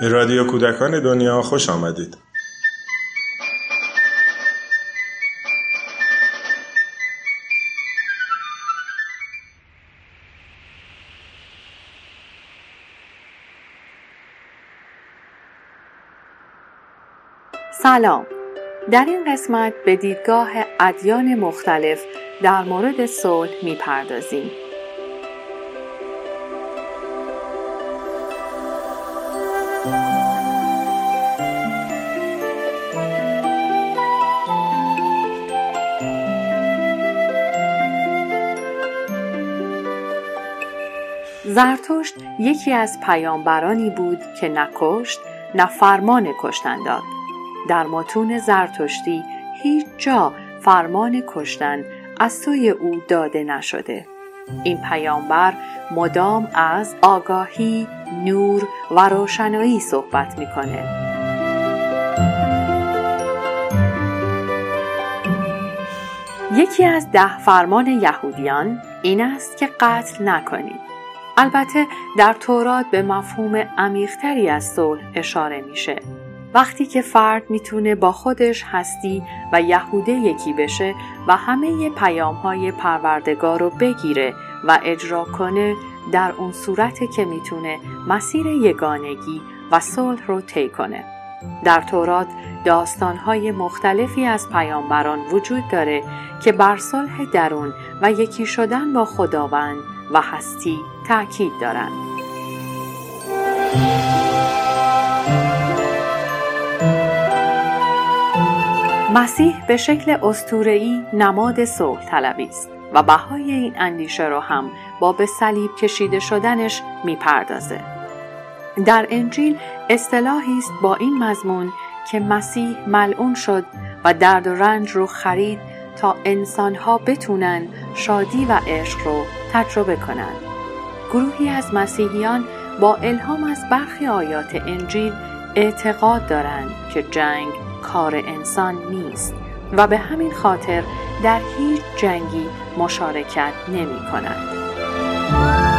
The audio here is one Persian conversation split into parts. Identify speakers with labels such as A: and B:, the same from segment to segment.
A: به رادیو کودکان دنیا خوش آمدید.
B: سلام در این قسمت به دیدگاه ادیان مختلف در مورد صلح می‌پردازیم زرتشت یکی از پیامبرانی بود که نکشت نه فرمان کشتن داد. در متون زرتشتی هیچ جا فرمان کشتن از سوی او داده نشده. این پیامبر مدام از آگاهی نور و روشنایی صحبت می‌کنه. یکی از ده فرمان یهودیان این است که قتل نکنید. البته در تورات به مفهوم عمیقتری از صلح اشاره میشه. وقتی که فرد می‌تونه با خودش هستی و یهوده یکی بشه و همه پیام های پروردگار رو بگیره و اجرا کنه در اون صورت که می‌تونه مسیر یگانگی و صلح رو طی کنه. در تورات داستانهای مختلفی از پیامبران وجود داره که بر صلح درون و یکی شدن با خداوند و هستی تأکید دارند. مسیح به شکل استورهی نماد صلح طلبی است و بهای این اندیشه را هم با به صلیب کشیده شدنش می‌پردازه. در انجیل اصطلاحی است با این مضمون که مسیح ملعون شد و درد و رنج رو خرید تا انسانها بتونن شادی و عشق رو تجربه کنند. گروهی از مسیحیان با الهام از برخی آیات انجیل اعتقاد دارند که جنگ کار انسان نیست و به همین خاطر در هیچ جنگی مشارکت نمی کنند.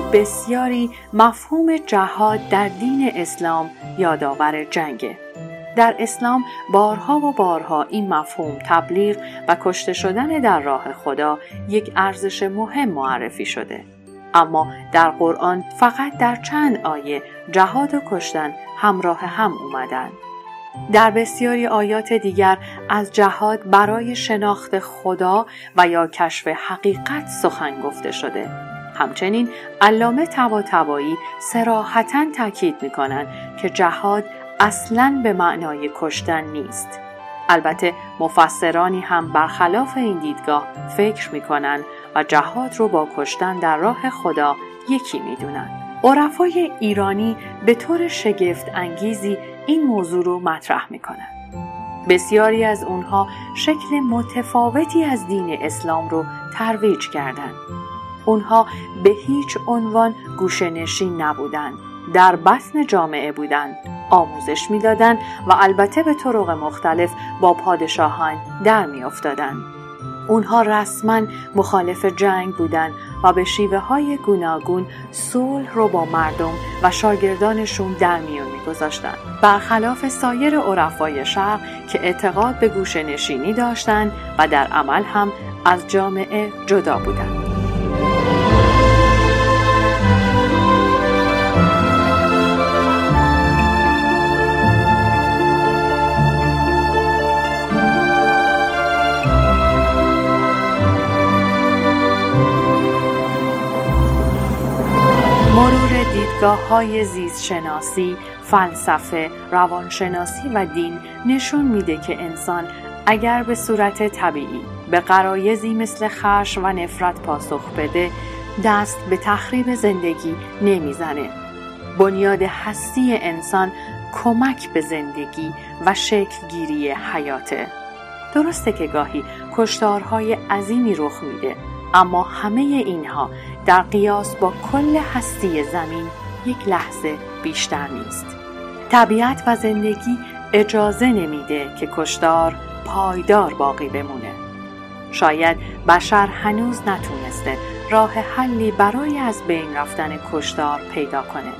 B: بسیاری مفهوم جهاد در دین اسلام یادآور جنگه. در اسلام بارها و بارها این مفهوم تبلیغ و کشته شدن در راه خدا یک ارزش مهم معرفی شده. اما در قرآن فقط در چند آیه جهاد و کشتن همراه هم اومدن. در بسیاری آیات دیگر از جهاد برای شناخت خدا و یا کشف حقیقت سخن گفته شده. همچنین علامه طباطبایی سراحتا تاکید می کنند که جهاد اصلا به معنای کشتن نیست البته مفسرانی هم برخلاف این دیدگاه فکر می کنند و جهاد رو با کشتن در راه خدا یکی می دونن. عرفای ایرانی به طور شگفت انگیزی این موضوع رو مطرح می کنند. بسیاری از اونها شکل متفاوتی از دین اسلام رو ترویج کردند. اونها به هیچ عنوان گوشنشین نبودند در بطن جامعه بودند آموزش می‌دادند و البته به طرق مختلف با پادشاهان در میافتادند اونها رسما مخالف جنگ بودند و به شیوه های گوناگون صلح رو با مردم و شاگردانشون در میون میگذاشتند. برخلاف سایر عرفای شرق که اعتقاد به گوشه نشینی داشتند و در عمل هم از جامعه جدا بودند. مرور دیدگاه های زیست فلسفه، روانشناسی و دین نشون میده که انسان اگر به صورت طبیعی به قرایزی مثل خش و نفرت پاسخ بده دست به تخریب زندگی نمی‌زنه. بنیاد هستی انسان کمک به زندگی و شکلگیری حیاته. درسته که گاهی کشتارهای عظیمی رخ میده اما همه اینها در قیاس با کل هستی زمین یک لحظه بیشتر نیست. طبیعت و زندگی اجازه نمیده که کشتار پایدار باقی بمونه. شاید بشر هنوز نتونسته راه حلی برای از بین رفتن کشدار پیدا کنه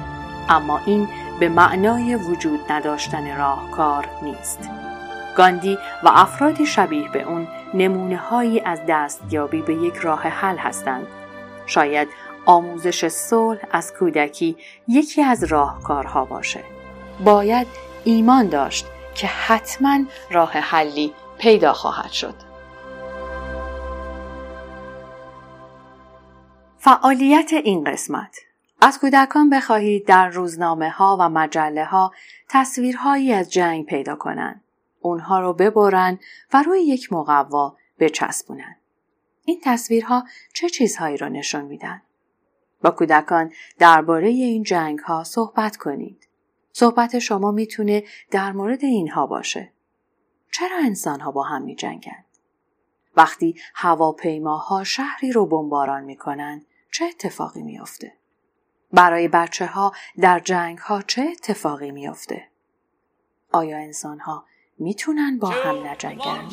B: اما این به معنای وجود نداشتن راهکار نیست. گاندی و افرادی شبیه به اون نمونه هایی از دستیابی به یک راه حل هستند. شاید آموزش صلح از کودکی یکی از راهکارها باشه. باید ایمان داشت که حتما راه حلی پیدا خواهد شد. فعالیت این قسمت. از کودکان بخواهید در روزنامه ها و مجله ها تصویرهایی از جنگ پیدا کنند. اونها رو ببرن و روی یک مقوا بچسبونن. این تصویرها چه چیزهایی را نشان میدن؟ با کودکان درباره این جنگ ها صحبت کنید. صحبت شما می‌تونه در مورد اینها باشه. چرا انسان ها با هم می جنگن؟ وقتی هواپیماها شهری رو بمباران می‌کنن چه اتفاقی میافته؟ برای بچه ها در جنگ ها چه اتفاقی میافته؟ آیا انسان ها می‌تونن با هم نجنگن؟